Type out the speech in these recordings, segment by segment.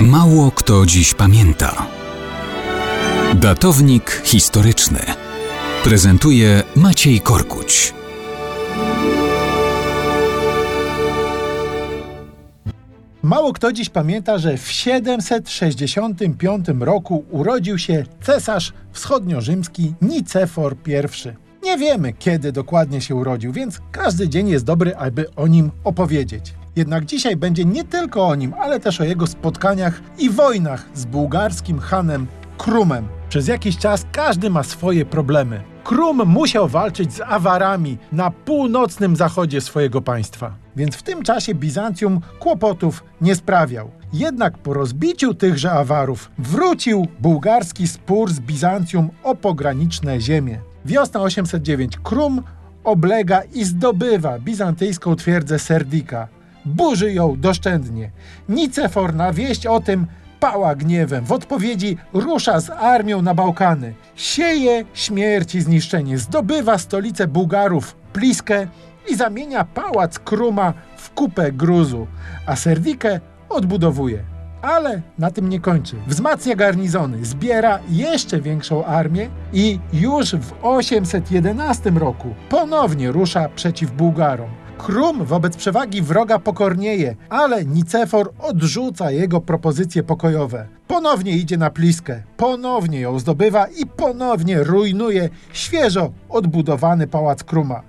Mało kto dziś pamięta. Datownik historyczny prezentuje Maciej Korkuć. Mało kto dziś pamięta, że w 765 roku urodził się cesarz wschodniorzymski Nicefor I. Nie wiemy, kiedy dokładnie się urodził, więc każdy dzień jest dobry, aby o nim opowiedzieć. Jednak dzisiaj będzie nie tylko o nim, ale też o jego spotkaniach i wojnach z bułgarskim hanem Krumem. Przez jakiś czas każdy ma swoje problemy. Krum musiał walczyć z Awarami na północnym zachodzie swojego państwa. Więc w tym czasie Bizancjum kłopotów nie sprawiał. Jednak po rozbiciu tychże Awarów wrócił bułgarski spór z Bizancjum o pograniczne ziemie. Wiosna 809 Krum oblega i zdobywa bizantyjską twierdzę Serdika. Burzy ją doszczętnie. Nicefor na wieść o tym pała gniewem. W odpowiedzi rusza z armią na Bałkany. Sieje śmierć i zniszczenie. Zdobywa stolicę Bułgarów, Pliskę i zamienia pałac Kruma w kupę gruzu, a Serdikę odbudowuje. Ale na tym nie kończy. Wzmacnia garnizony, zbiera jeszcze większą armię i już w 811 roku ponownie rusza przeciw Bułgarom. Krum wobec przewagi wroga pokornieje, ale Nicefor odrzuca jego propozycje pokojowe. Ponownie idzie na Pliskę, ponownie ją zdobywa i ponownie rujnuje świeżo odbudowany pałac Kruma.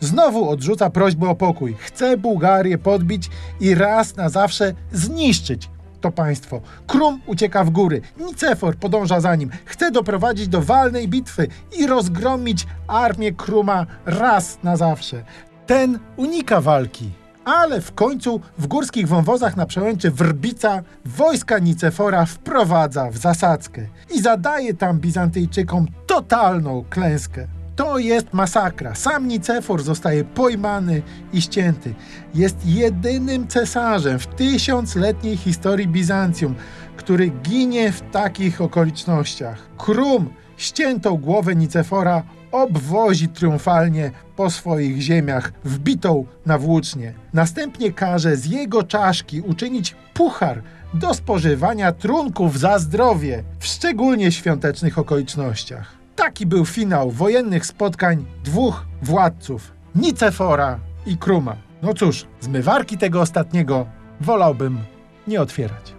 Znowu odrzuca prośbę o pokój. Chce Bułgarię podbić i raz na zawsze zniszczyć to państwo. Krum ucieka w góry, Nicefor podąża za nim. Chce doprowadzić do walnej bitwy i rozgromić armię Kruma raz na zawsze. Ten unika walki. Ale w końcu w górskich wąwozach na przełęczy Wrbica wojska Nicefora wprowadza w zasadzkę i zadaje tam Bizantyjczykom totalną klęskę. To jest masakra. Sam Nicefor zostaje pojmany i ścięty. Jest jedynym cesarzem w tysiącletniej historii Bizancjum, który ginie w takich okolicznościach. Krum ściętą głowę Nicefora obwozi triumfalnie po swoich ziemiach, wbitą na włócznie. Następnie każe z jego czaszki uczynić puchar do spożywania trunków za zdrowie, w szczególnie świątecznych okolicznościach. Taki był finał wojennych spotkań dwóch władców, Nicefora i Kruma. No cóż, zmywarki tego ostatniego wolałbym nie otwierać.